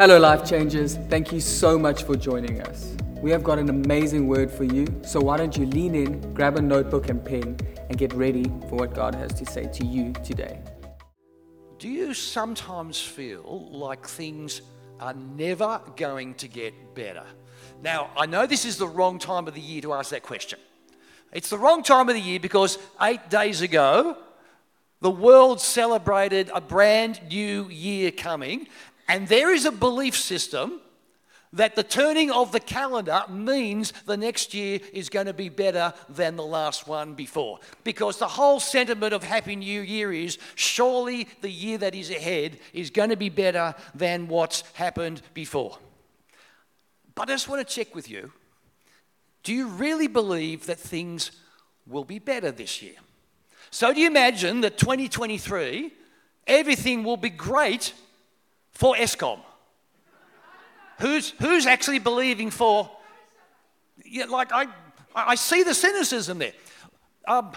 Hello, Life Changers. Thank you so much for joining us. We have got an amazing word for you, so why don't you lean in, grab a notebook and pen, and get ready for what God has to say to you today. Do you sometimes feel like things are never going to get better? Now, I know this is the wrong time of the year to ask that question. It's the wrong time of the year because eight days ago, the world celebrated a brand new year coming, and there is a belief system that the turning of the calendar means the next year is going to be better than the last one before. Because the whole sentiment of Happy New Year is surely the year that is ahead is going to be better than what's happened before. But I just want to check with you do you really believe that things will be better this year? So, do you imagine that 2023, everything will be great for Eskom. Who's, who's actually believing for? Yeah, like I, I see the cynicism there. Um,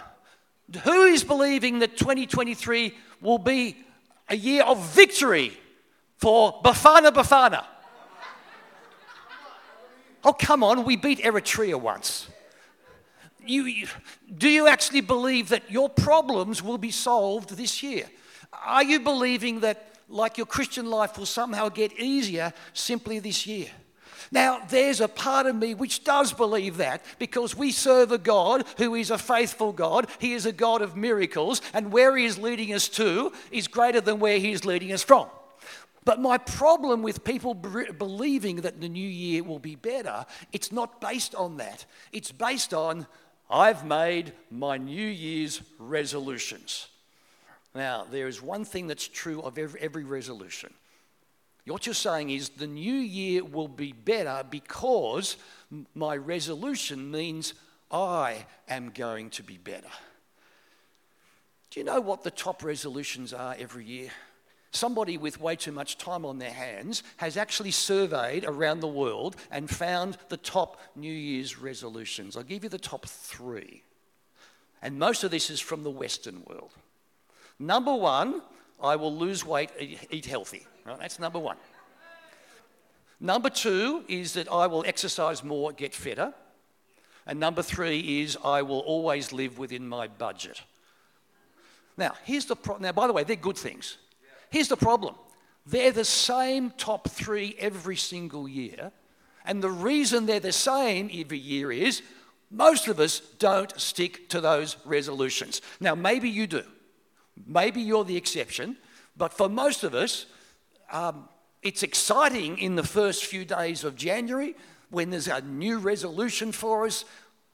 who is believing that 2023 will be a year of victory for Bafana Bafana? Oh, come on, we beat Eritrea once. You, you, do you actually believe that your problems will be solved this year? Are you believing that like your Christian life will somehow get easier simply this year. Now, there's a part of me which does believe that because we serve a God who is a faithful God. He is a God of miracles, and where He is leading us to is greater than where He is leading us from. But my problem with people believing that the new year will be better, it's not based on that. It's based on, I've made my New Year's resolutions. Now, there is one thing that's true of every, every resolution. What you're saying is the new year will be better because my resolution means I am going to be better. Do you know what the top resolutions are every year? Somebody with way too much time on their hands has actually surveyed around the world and found the top New Year's resolutions. I'll give you the top three. And most of this is from the Western world. Number one, I will lose weight, eat healthy. Right? That's number one. Number two is that I will exercise more, get fitter. And number three is I will always live within my budget. Now, here's the problem. Now, by the way, they're good things. Here's the problem they're the same top three every single year. And the reason they're the same every year is most of us don't stick to those resolutions. Now, maybe you do. Maybe you're the exception, but for most of us, um, it's exciting in the first few days of January when there's a new resolution for us.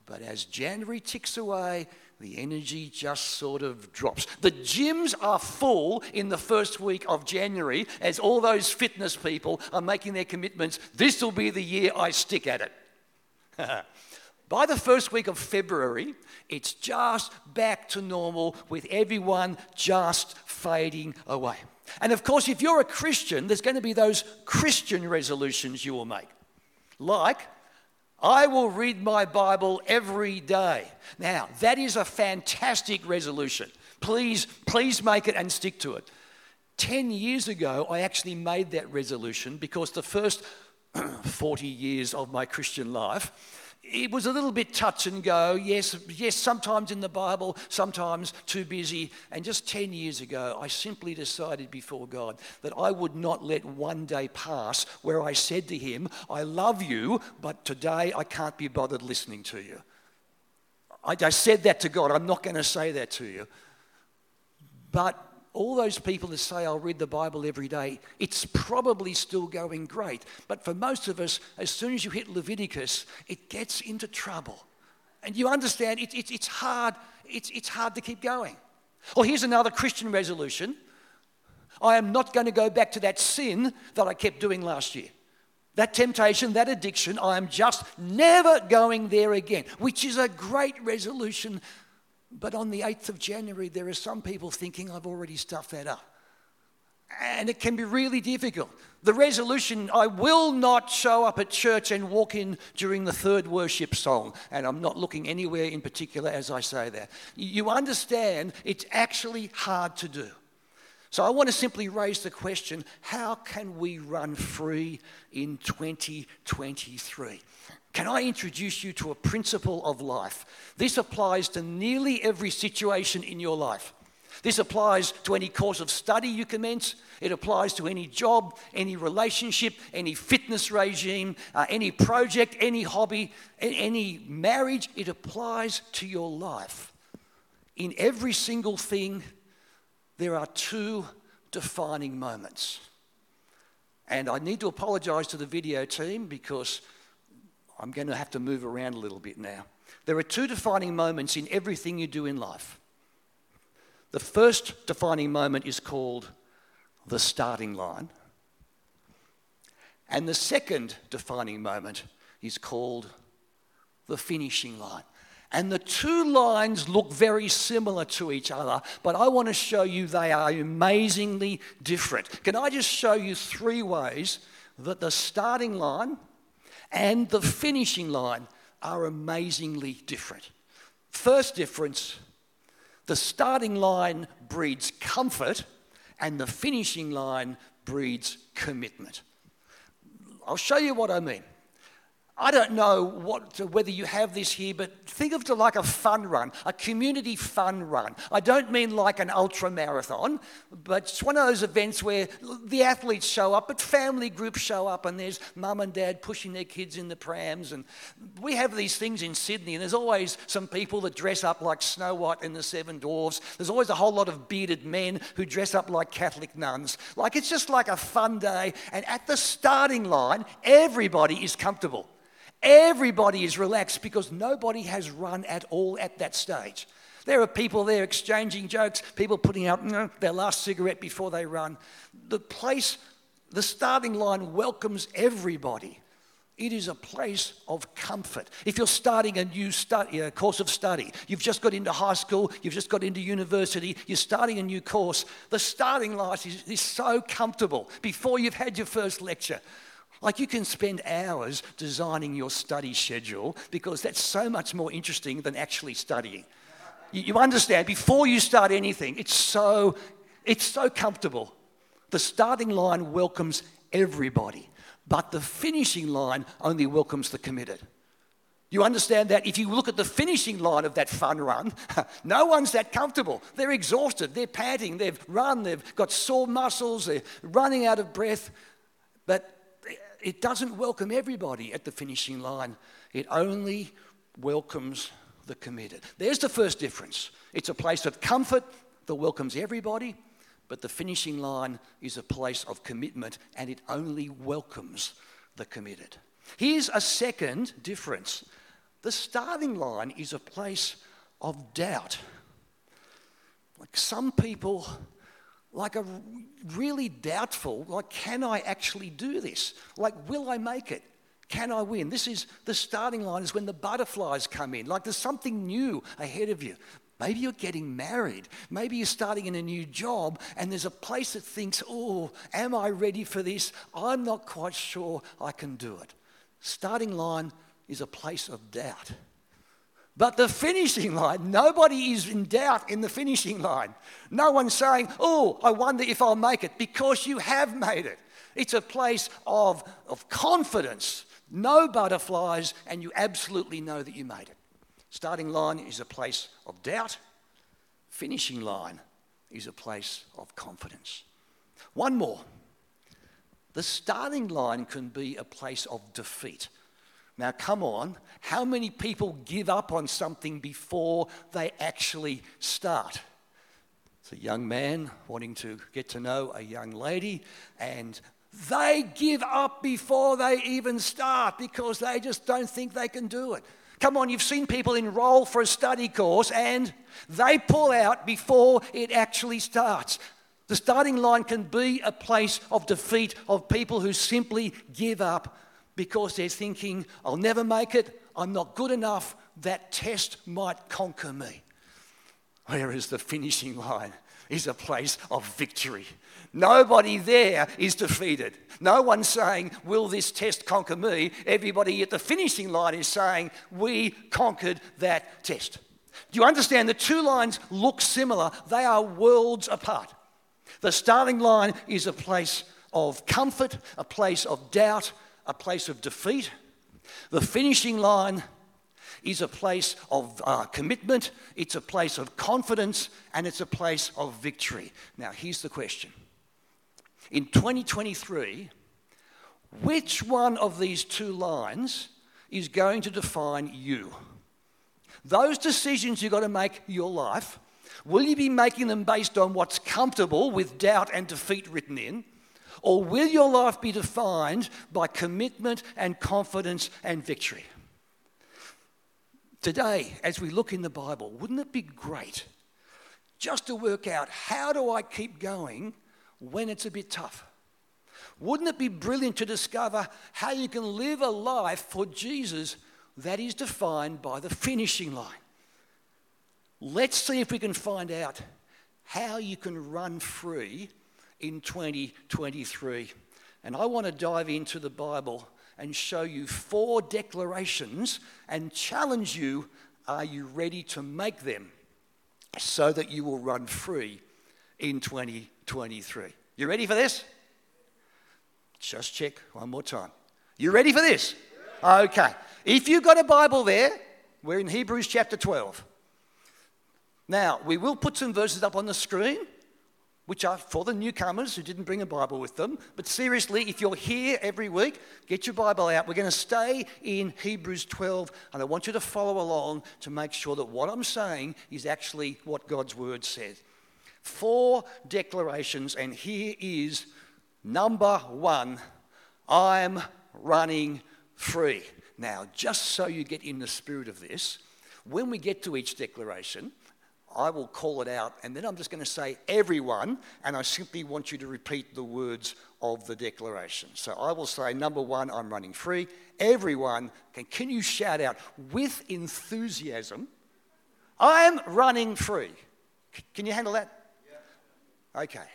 But as January ticks away, the energy just sort of drops. The gyms are full in the first week of January as all those fitness people are making their commitments. This will be the year I stick at it. By the first week of February, it's just back to normal with everyone just fading away. And of course, if you're a Christian, there's going to be those Christian resolutions you will make. Like, I will read my Bible every day. Now, that is a fantastic resolution. Please, please make it and stick to it. 10 years ago, I actually made that resolution because the first 40 years of my Christian life, it was a little bit touch and go. Yes, yes, sometimes in the Bible, sometimes too busy. And just 10 years ago, I simply decided before God that I would not let one day pass where I said to Him, I love you, but today I can't be bothered listening to you. I, I said that to God. I'm not going to say that to you. But all those people that say, I'll read the Bible every day, it's probably still going great. But for most of us, as soon as you hit Leviticus, it gets into trouble. And you understand it, it, it's, hard, it's, it's hard to keep going. Or here's another Christian resolution I am not going to go back to that sin that I kept doing last year. That temptation, that addiction, I am just never going there again, which is a great resolution but on the 8th of January, there are some people thinking, I've already stuffed that up. And it can be really difficult. The resolution, I will not show up at church and walk in during the third worship song. And I'm not looking anywhere in particular as I say that. You understand it's actually hard to do. So I want to simply raise the question how can we run free in 2023? Can I introduce you to a principle of life? This applies to nearly every situation in your life. This applies to any course of study you commence. It applies to any job, any relationship, any fitness regime, uh, any project, any hobby, any marriage. It applies to your life. In every single thing, there are two defining moments. And I need to apologize to the video team because I'm going to have to move around a little bit now. There are two defining moments in everything you do in life. The first defining moment is called the starting line. And the second defining moment is called the finishing line. And the two lines look very similar to each other, but I want to show you they are amazingly different. Can I just show you three ways that the starting line and the finishing line are amazingly different? First difference the starting line breeds comfort, and the finishing line breeds commitment. I'll show you what I mean. I don't know what, whether you have this here, but think of it like a fun run, a community fun run. I don't mean like an ultra marathon, but it's one of those events where the athletes show up, but family groups show up, and there's mum and dad pushing their kids in the prams. And we have these things in Sydney, and there's always some people that dress up like Snow White and the Seven Dwarfs. There's always a whole lot of bearded men who dress up like Catholic nuns. Like it's just like a fun day, and at the starting line, everybody is comfortable. Everybody is relaxed because nobody has run at all at that stage. There are people there exchanging jokes, people putting out mm, their last cigarette before they run. The place, the starting line welcomes everybody. It is a place of comfort. If you're starting a new study, a course of study, you've just got into high school, you've just got into university, you're starting a new course, the starting line is, is so comfortable before you've had your first lecture. Like you can spend hours designing your study schedule because that's so much more interesting than actually studying. You, you understand, before you start anything, it's so, it's so comfortable. The starting line welcomes everybody, but the finishing line only welcomes the committed. You understand that if you look at the finishing line of that fun run, no one's that comfortable. They're exhausted, they're panting, they've run, they've got sore muscles, they're running out of breath. But it doesn't welcome everybody at the finishing line, it only welcomes the committed. There's the first difference. It's a place of comfort that welcomes everybody, but the finishing line is a place of commitment and it only welcomes the committed. Here's a second difference the starting line is a place of doubt. Like some people like a really doubtful, like, can I actually do this? Like, will I make it? Can I win? This is the starting line, is when the butterflies come in. Like, there's something new ahead of you. Maybe you're getting married. Maybe you're starting in a new job, and there's a place that thinks, oh, am I ready for this? I'm not quite sure I can do it. Starting line is a place of doubt. But the finishing line, nobody is in doubt in the finishing line. No one's saying, Oh, I wonder if I'll make it, because you have made it. It's a place of, of confidence, no butterflies, and you absolutely know that you made it. Starting line is a place of doubt, finishing line is a place of confidence. One more. The starting line can be a place of defeat. Now, come on, how many people give up on something before they actually start? It's a young man wanting to get to know a young lady, and they give up before they even start because they just don't think they can do it. Come on, you've seen people enroll for a study course and they pull out before it actually starts. The starting line can be a place of defeat of people who simply give up because they're thinking, I'll never make it, I'm not good enough, that test might conquer me. Whereas the finishing line is a place of victory. Nobody there is defeated. No one's saying, Will this test conquer me? Everybody at the finishing line is saying, We conquered that test. Do you understand? The two lines look similar, they are worlds apart. The starting line is a place of comfort, a place of doubt, a place of defeat. The finishing line is a place of uh, commitment, it's a place of confidence, and it's a place of victory. Now, here's the question In 2023, which one of these two lines is going to define you? Those decisions you've got to make your life, will you be making them based on what's comfortable with doubt and defeat written in? Or will your life be defined by commitment and confidence and victory? Today, as we look in the Bible, wouldn't it be great just to work out how do I keep going when it's a bit tough? Wouldn't it be brilliant to discover how you can live a life for Jesus that is defined by the finishing line? Let's see if we can find out how you can run free in 2023. And I want to dive into the Bible and show you four declarations and challenge you are you ready to make them so that you will run free in 2023? You ready for this? Just check one more time. You ready for this? Okay. If you've got a Bible there, we're in Hebrews chapter 12. Now, we will put some verses up on the screen which are for the newcomers who didn't bring a Bible with them. But seriously, if you're here every week, get your Bible out. We're going to stay in Hebrews 12, and I want you to follow along to make sure that what I'm saying is actually what God's word says. Four declarations, and here is number one I'm running free. Now, just so you get in the spirit of this, when we get to each declaration, I will call it out, and then I'm just going to say everyone, and I simply want you to repeat the words of the declaration. So I will say, number one, I'm running free. Everyone, can, can you shout out with enthusiasm, I'm running free? Can you handle that? Yeah. Okay.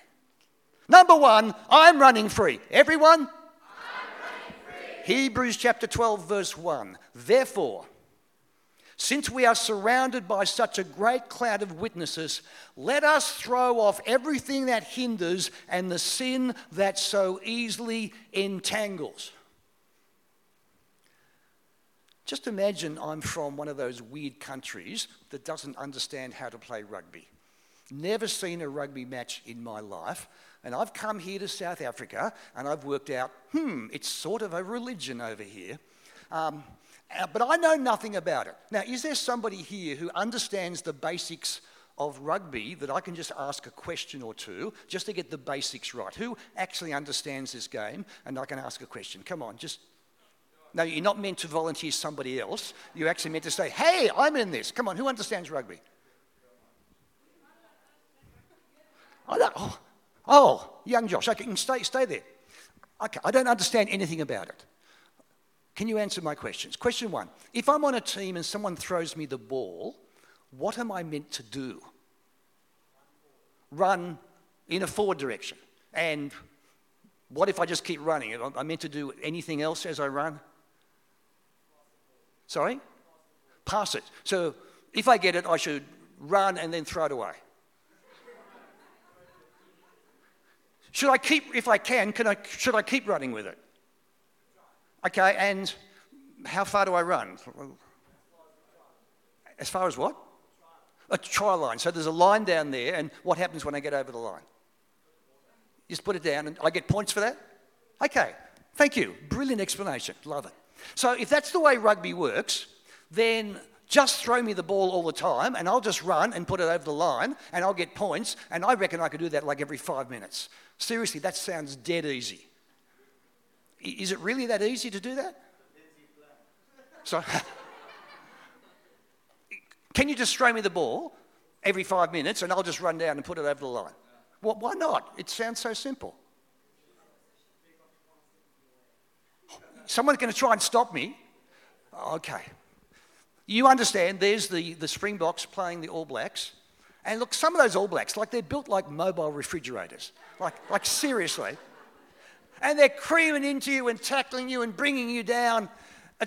Number one, I'm running free. Everyone? Running free. Hebrews chapter 12, verse 1. Therefore, since we are surrounded by such a great cloud of witnesses, let us throw off everything that hinders and the sin that so easily entangles. Just imagine I'm from one of those weird countries that doesn't understand how to play rugby. Never seen a rugby match in my life. And I've come here to South Africa and I've worked out, hmm, it's sort of a religion over here. Um, Uh, but I know nothing about it. Now, is there somebody here who understands the basics of rugby that I can just ask a question or two just to get the basics right? Who actually understands this game and I can ask a question? Come on, just. No, you're not meant to volunteer somebody else. You're actually meant to say, hey, I'm in this. Come on, who understands rugby? Oh, oh, oh young Josh, okay, stay, stay there. Okay, I don't understand anything about it. Can you answer my questions? Question one If I'm on a team and someone throws me the ball, what am I meant to do? Run in a forward direction. And what if I just keep running? Am I meant to do anything else as I run? Sorry? Pass it. So if I get it, I should run and then throw it away. Should I keep, if I can, can I, should I keep running with it? Okay, and how far do I run? As far as what? A try line. So there's a line down there, and what happens when I get over the line? Just put it down, and I get points for that? Okay, thank you. Brilliant explanation. Love it. So if that's the way rugby works, then just throw me the ball all the time, and I'll just run and put it over the line, and I'll get points, and I reckon I could do that like every five minutes. Seriously, that sounds dead easy. Is it really that easy to do that? So, can you just throw me the ball every five minutes and I'll just run down and put it over the line? Well, why not? It sounds so simple. Someone's going to try and stop me. Okay. You understand, there's the, the Springboks playing the All Blacks. And look, some of those All Blacks, like they're built like mobile refrigerators. Like, like seriously and they're creaming into you and tackling you and bringing you down.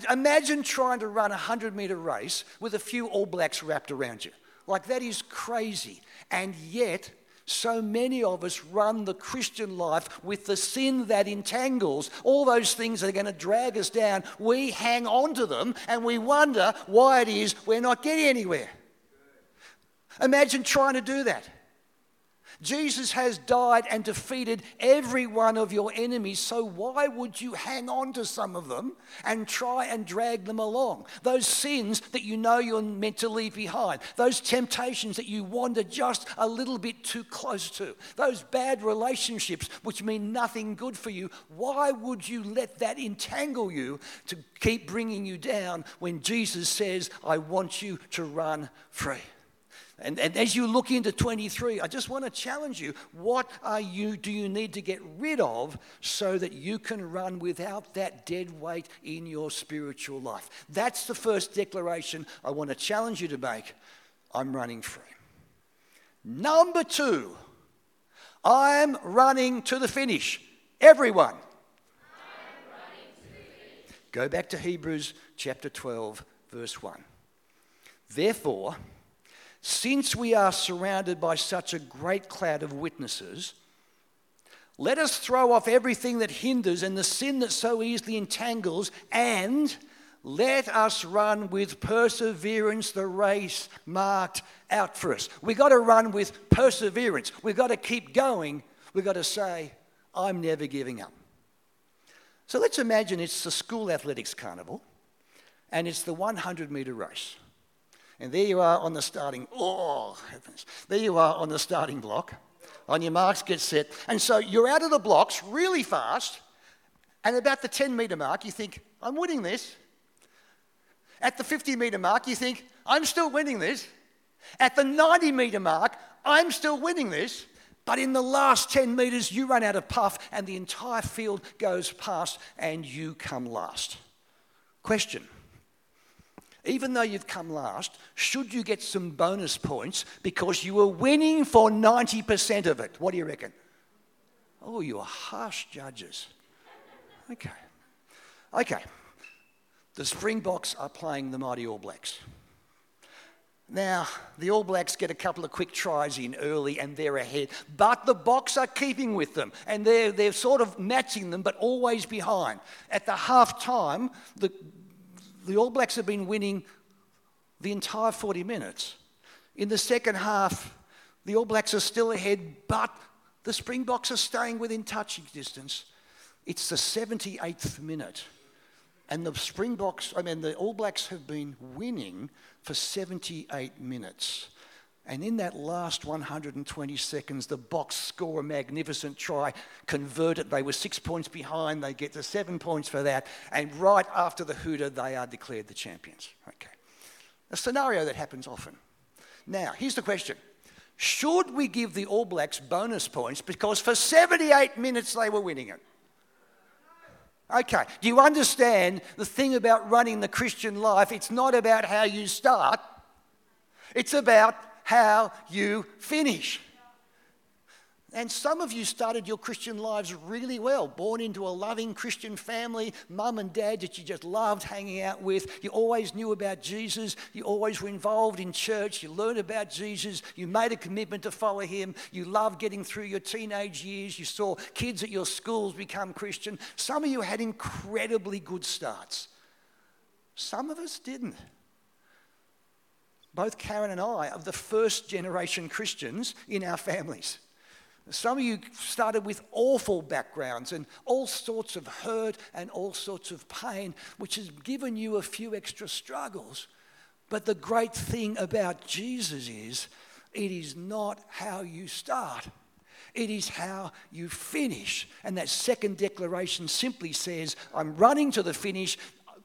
Imagine trying to run a 100 meter race with a few All Blacks wrapped around you. Like, that is crazy. And yet, So many of us run the Christian life with the sin that entangles, all those things that are going to drag us down. We hang on to them and we wonder why it is we're not getting anywhere. Imagine trying to do that. Jesus has died and defeated every one of your enemies, so why would you hang on to some of them and try and drag them along? Those sins that you know you're meant to leave behind, those temptations that you wander just a little bit too close to, those bad relationships which mean nothing good for you, why would you let that entangle you to keep bringing you down when Jesus says, I want you to run free? And, and, as you look into 23, I just want to challenge you. What are you do you need to get rid of so that you can run without that dead weight in your spiritual life? That's the first declaration I want to challenge you to make. I'm running free. Number two, I'm running to the finish. Everyone. Go back to Hebrews chapter 12, verse 1. Therefore, since we are surrounded by such a great cloud of witnesses, let us throw off everything that hinders and the sin that so easily entangles, and let us run with perseverance the race marked out for us. We've got to run with perseverance. We've got to keep going. We've got to say, I'm never giving up. So let's imagine it's the school athletics carnival and it's the 100 meter race. And there you are on the starting, oh, heavens. There you are on the starting block. On your marks, get set. And so you're out of the blocks really fast. And about the 10 meter mark, you think, I'm winning this. At the 50 meter mark, you think, I'm still winning this. At the 90 meter mark, I'm still winning this. But in the last 10 meters, you run out of puff and the entire field goes past and you come last. Question even though you've come last, should you get some bonus points because you were winning for 90% of it? What do you reckon? Oh, you are harsh judges. Okay. Okay. The Springboks are playing the mighty All Blacks. Now, the All Blacks get a couple of quick tries in early and they're ahead, but the Boks are keeping with them and they're, they're sort of matching them, but always behind. At the half time, the, the All Blacks have been winning the entire 40 minutes. In the second half, the All Blacks are still ahead, but the Springboks are staying within touching distance. It's the 78th minute. And the Springboks, I mean, the All Blacks have been winning for 78 minutes. And in that last 120 seconds, the Boks score a magnificent try, convert it. They were six points behind. They get to seven points for that. And right after the hooter, they are declared the champions. Okay. A scenario that happens often. Now, here's the question Should we give the All Blacks bonus points because for 78 minutes they were winning it? Okay, do you understand the thing about running the Christian life? It's not about how you start, it's about how you finish. And some of you started your Christian lives really well, born into a loving Christian family, mum and dad that you just loved hanging out with. You always knew about Jesus. You always were involved in church. You learned about Jesus. You made a commitment to follow him. You loved getting through your teenage years. You saw kids at your schools become Christian. Some of you had incredibly good starts. Some of us didn't both Karen and I are the first generation Christians in our families. Some of you started with awful backgrounds and all sorts of hurt and all sorts of pain, which has given you a few extra struggles. But the great thing about Jesus is it is not how you start, it is how you finish. And that second declaration simply says, I'm running to the finish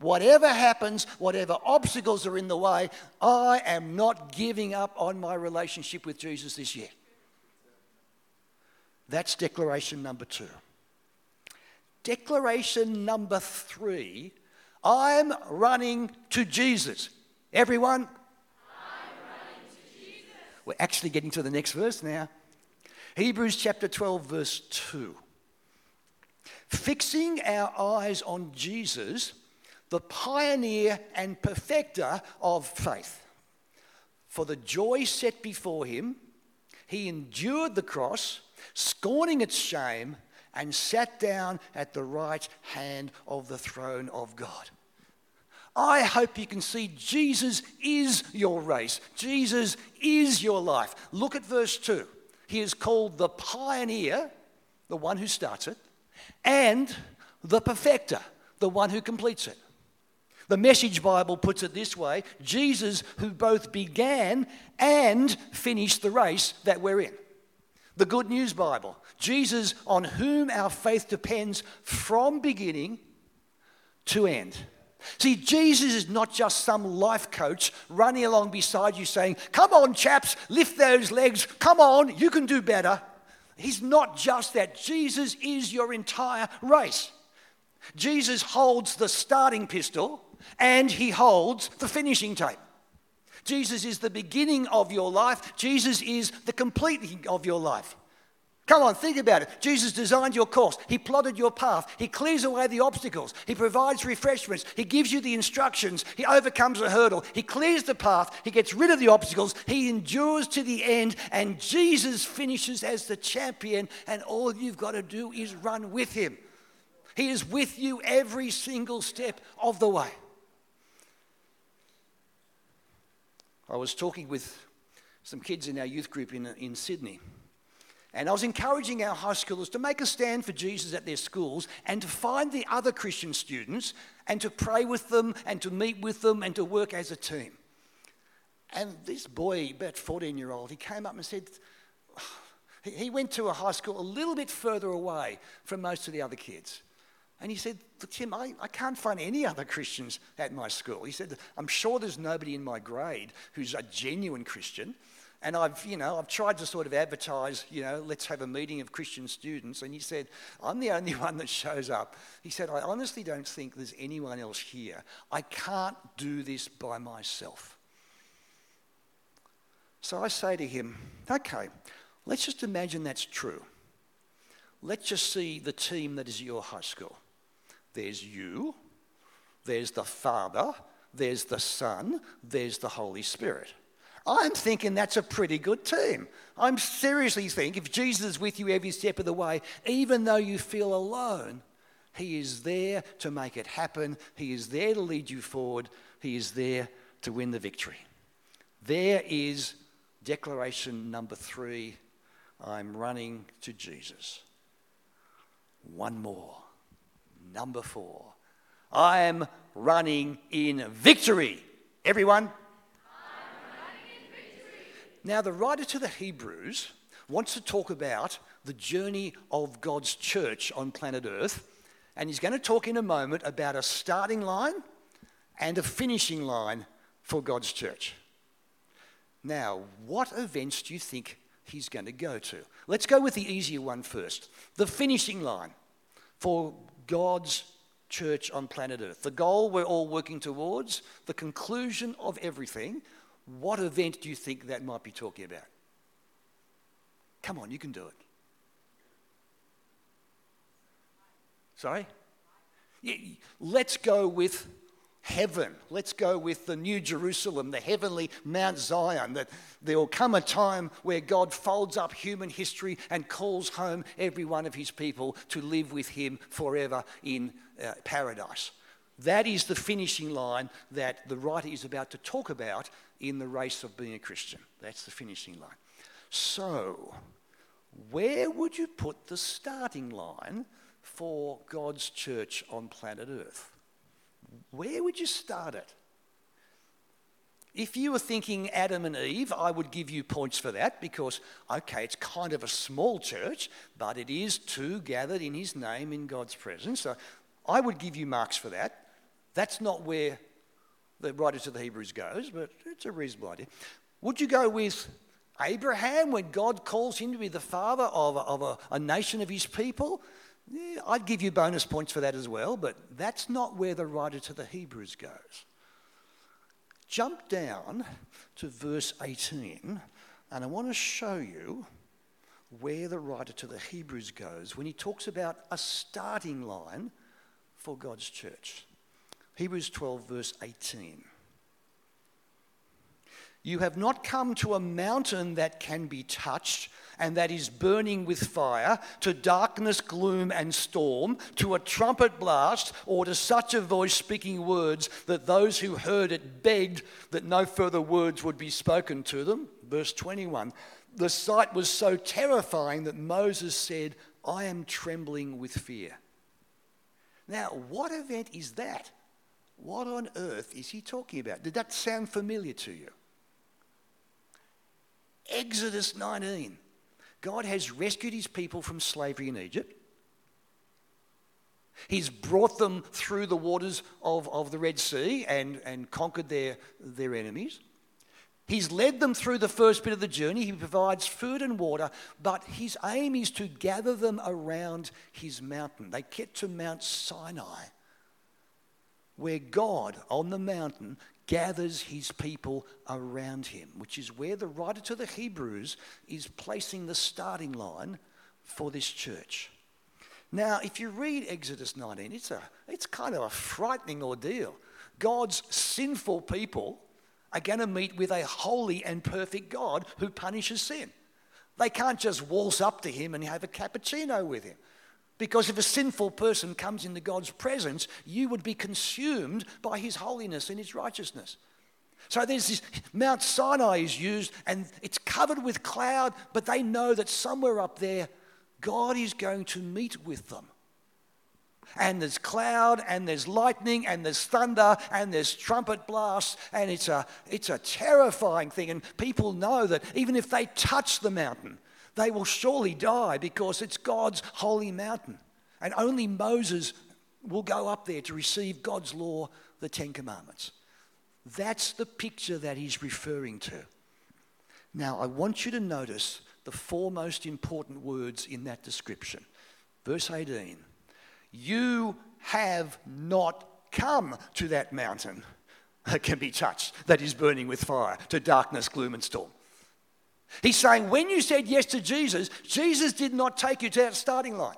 whatever happens, whatever obstacles are in the way, I am not giving up on my relationship with Jesus this year. That's declaration number two. Declaration number three I'm running to Jesus. Everyone? Jesus. We're actually getting to the next verse now. Hebrews chapter 12, verse 2. Fixing our eyes on Jesus the pioneer and perfecter of faith. For the joy set before him, He endured the cross, scorning its shame, and sat down at the right hand of the throne of God. I hope you can see Jesus is your race. Jesus is your life. Look at verse 2. He is called the pioneer, the one who starts it, and the perfecter, the one who completes it. The Message Bible puts it this way Jesus, who both began and finished the race that we're in. The Good News Bible, Jesus, on whom our faith depends from beginning to end. See, Jesus is not just some life coach running along beside you saying, Come on, chaps, lift those legs, come on, you can do better. He's not just that. Jesus is your entire race. Jesus holds the starting pistol and he holds the finishing tape. Jesus is the beginning of your life, Jesus is the completing of your life. Come on, think about it. Jesus designed your course. He plotted your path. He clears away the obstacles. He provides refreshments. He gives you the instructions. He overcomes a hurdle. He clears the path. He gets rid of the obstacles. He endures to the end. And Jesus finishes as the champion. And all you've got to do is run with him. He is with you every single step of the way. I was talking with some kids in our youth group in, in Sydney. And I was encouraging our high schoolers to make a stand for Jesus at their schools and to find the other Christian students and to pray with them and to meet with them and to work as a team. And this boy, about 14 year old, he came up and said, he went to a high school a little bit further away from most of the other kids. And he said, Tim, I, I can't find any other Christians at my school. He said, I'm sure there's nobody in my grade who's a genuine Christian. And I've, you know, I've tried to sort of advertise, you know, let's have a meeting of Christian students. And he said, I'm the only one that shows up. He said, I honestly don't think there's anyone else here. I can't do this by myself. So I say to him, okay, let's just imagine that's true. Let's just see the team that is your high school. There's you, there's the Father, there's the Son, there's the Holy Spirit. I'm thinking that's a pretty good team. I'm seriously thinking if Jesus is with you every step of the way, even though you feel alone, he is there to make it happen. He is there to lead you forward. He is there to win the victory. There is declaration number three I'm running to Jesus. One more. Number four. I am running in victory. Everyone? Now, the writer to the Hebrews wants to talk about the journey of God's church on planet Earth. And he's going to talk in a moment about a starting line and a finishing line for God's church. Now, what events do you think he's going to go to? Let's go with the easier one first the finishing line for God's church on planet Earth. The goal we're all working towards, the conclusion of everything. What event do you think that might be talking about? Come on, you can do it. Sorry? Yeah, let's go with heaven. Let's go with the New Jerusalem, the heavenly Mount Zion, that there will come a time where God folds up human history and calls home every one of his people to live with him forever in uh, paradise. That is the finishing line that the writer is about to talk about in the race of being a Christian. That's the finishing line. So, where would you put the starting line for God's church on planet Earth? Where would you start it? If you were thinking Adam and Eve, I would give you points for that because, okay, it's kind of a small church, but it is two gathered in his name in God's presence. So I would give you marks for that. That's not where the writer to the Hebrews goes, but it's a reasonable idea. Would you go with Abraham when God calls him to be the father of, of a, a nation of his people? I'd give you bonus points for that as well, but that's not where the writer to the Hebrews goes. Jump down to verse 18, and I want to show you where the writer to the Hebrews goes when he talks about a starting line for God's church. Hebrews 12, verse 18. You have not come to a mountain that can be touched and that is burning with fire, to darkness, gloom, and storm, to a trumpet blast, or to such a voice speaking words that those who heard it begged that no further words would be spoken to them. Verse 21 The sight was so terrifying that Moses said, I am trembling with fear. Now, what event is that? What on earth is he talking about? Did that sound familiar to you? Exodus 19. God has rescued his people from slavery in Egypt. He's brought them through the waters of, of the Red Sea and, and conquered their, their enemies. He's led them through the first bit of the journey. He provides food and water, but his aim is to gather them around his mountain. They get to Mount Sinai, where God on the mountain gathers his people around him, which is where the writer to the Hebrews is placing the starting line for this church. Now, if you read Exodus 19, it's, a, it's kind of a frightening ordeal. God's sinful people are going to meet with a holy and perfect God who punishes sin. They can't just waltz up to him and have a cappuccino with him. Because if a sinful person comes into God's presence, you would be consumed by his holiness and his righteousness. So there's this Mount Sinai is used and it's covered with cloud, but they know that somewhere up there, God is going to meet with them and there's cloud and there's lightning and there's thunder and there's trumpet blasts and it's a, it's a terrifying thing and people know that even if they touch the mountain they will surely die because it's god's holy mountain. And only moses will go up there to receive god's law the ten commandments. That's the picture that he's referring to. Now i want you to notice the four most important words in that description. Verse 18 you have not come to that mountain that can be touched, that is burning with fire, to darkness, gloom, and storm. He's saying, when you said yes to Jesus, Jesus did not take you to that starting line.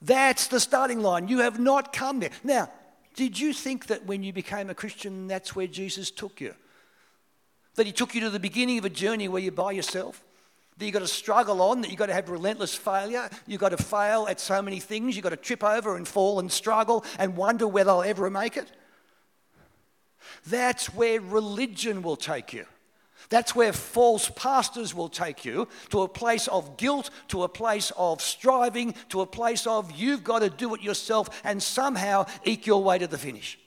That's the starting line. You have not come there. Now, did you think that when you became a Christian, that's where Jesus took you? That he took you to the beginning of a journey where you're by yourself? that you've got to struggle on, that you've got to have relentless failure, you've got to fail at so many things, you've got to trip over and fall and struggle and wonder whether I'll ever make it. That's where religion will take you. That's where false pastors will take you to a place of guilt, to a place of striving, to a place of you've got to do it yourself and somehow eke your way to the finish.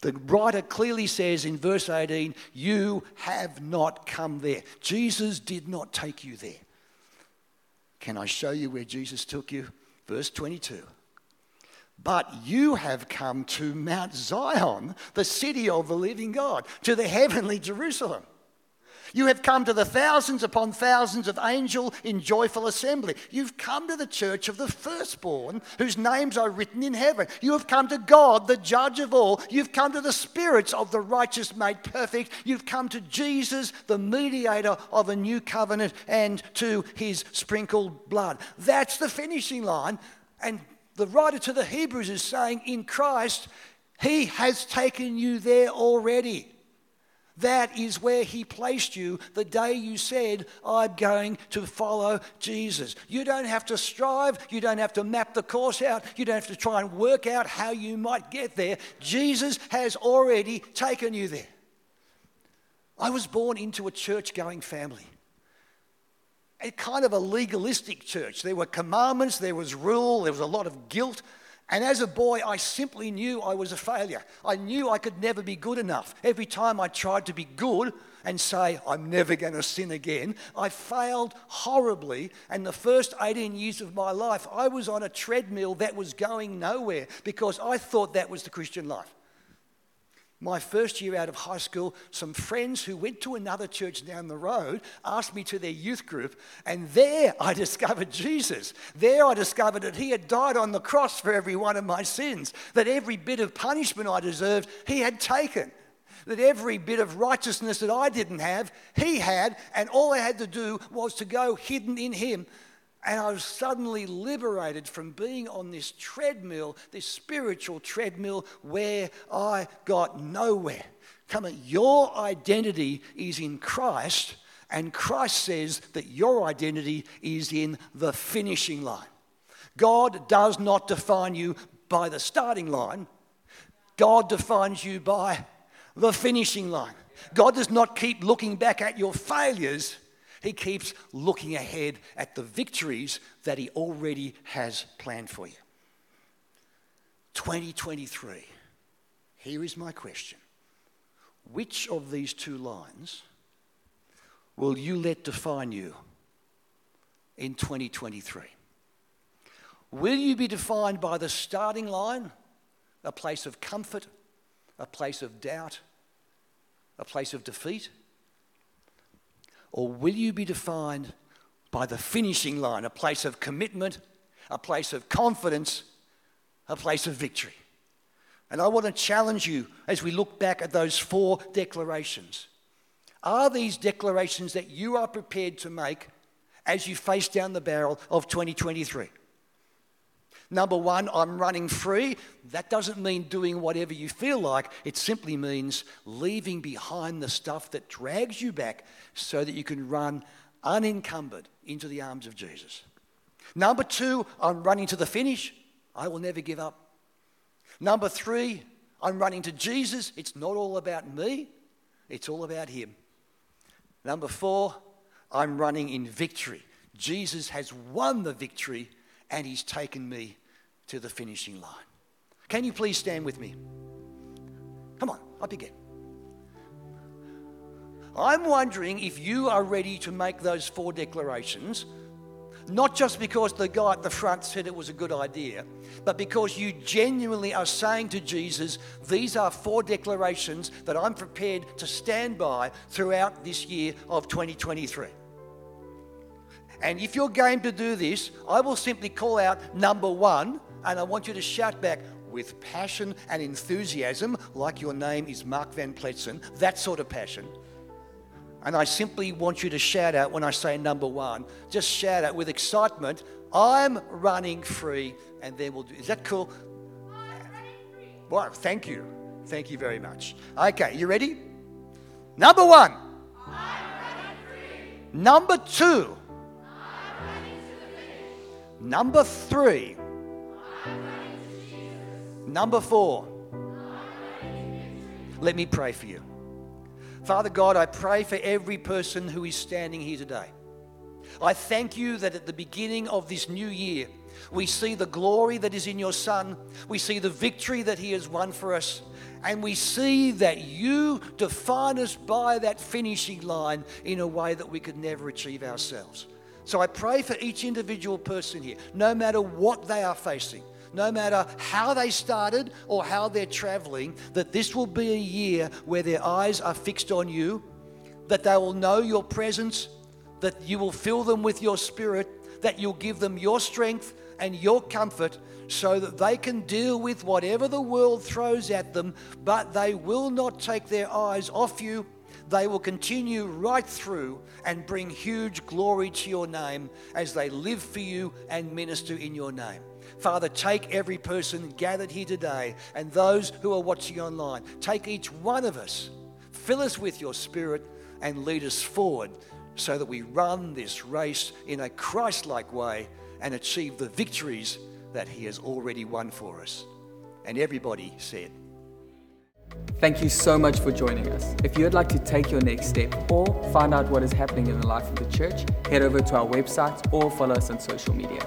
The writer clearly says in verse 18, You have not come there. Jesus did not take you there. Can I show you where Jesus took you? Verse 22. But you have come to Mount Zion, the city of the living God, to the heavenly Jerusalem you have come to the thousands upon thousands of angels in joyful assembly. You've come to the church of the firstborn, whose names are written in heaven. You have come to God, the judge of all. You've come to the spirits of the righteous made perfect. You've come to Jesus, the mediator of a new covenant, and to his sprinkled blood. That's the finishing line. And the writer to the Hebrews is saying, in Christ, he has taken you there already. That is where He placed you the day you said, I'm going to follow Jesus. You don't have to strive. You don't have to map the course out. You don't have to try and work out how you might get there. Jesus has already taken you there. I was born into a church going family. A kind of a legalistic church. There were commandments, there was rule, there was a lot of guilt. And as a boy, I simply knew I was a failure. I knew I could never be good enough. Every time I tried to be good and say, I'm never going to sin again, I failed horribly. And the first 18 years of my life, I was on a treadmill that was going nowhere because I thought that was the Christian life my first year out of high school, some friends who went to another church down the road asked me to their youth group, and there I discovered Jesus. There I discovered that He had died on the cross for every one of my sins, that every bit of punishment I deserved, He had taken. That every bit of righteousness that I didn't have, he had, and all I had to do was to go hidden in him And I was suddenly liberated from being on this treadmill, this spiritual treadmill where I got nowhere. Come on, your identity is in Christ, and Christ says that your identity is in the finishing line. God does not define you by the starting line, God defines you by the finishing line. God does not keep looking back at your failures. He keeps looking ahead at the victories that He already has planned for you. 2023. Here is my question Which of these two lines will you let define you in 2023? Will you be defined by the starting line, a place of comfort, a place of doubt, a place of defeat? Or will you be defined by the finishing line, a place of commitment, a place of confidence, a place of victory? And I want to challenge you as we look back at those four declarations. Are these declarations that you are prepared to make as you face down the barrel of 2023? Number one, I'm running free. That doesn't mean doing whatever you feel like. It simply means leaving behind the stuff that drags you back so that you can run unencumbered into the arms of Jesus. Number two, I'm running to the finish. I will never give up. Number three, I'm running to Jesus. It's not all about me, it's all about Him. Number four, I'm running in victory. Jesus has won the victory and He's taken me to the finishing line. Can you please stand with me? Come on, up again. I'm wondering if you are ready to make those four declarations, not just because the guy at the front said it was a good idea, but because you genuinely are saying to Jesus, These are four declarations that I'm prepared to stand by throughout this year of 2023. And if you're game to do this, I will simply call out number one, and I want you to shout back with passion and enthusiasm, like your name is Mark Van Pletsen, that sort of passion. And I simply want you to shout out when I say number one, just shout out with excitement, I'm running free, and then we'll do. Is that cool? I'm running free. Well, thank you. Thank you very much. Okay, you ready? Number one. I'm running free. Number two. Number three. Number four. Let me pray for you. Father God, I pray for every person who is standing here today. I thank you that at the beginning of this new year, we see the glory that is in your Son, we see the victory that He has won for us, and we see that you define us by that finishing line in a way that we could never achieve ourselves. So I pray for each individual person here, no matter what they are facing, no matter how they started or how they're traveling, that this will be a year where their eyes are fixed on you, that they will know your presence, that you will fill them with your spirit, that you'll give them your strength and your comfort so that they can deal with whatever the world throws at them, but they will not take their eyes off you. They will continue right through and bring huge glory to your name as they live for you and minister in your name. Father, take every person gathered here today and those who are watching online. Take each one of us, fill us with your spirit, and lead us forward so that we run this race in a Christ like way and achieve the victories that He has already won for us. And everybody said, Thank you so much for joining us. If you'd like to take your next step or find out what is happening in the life of the church, head over to our website or follow us on social media.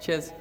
Cheers.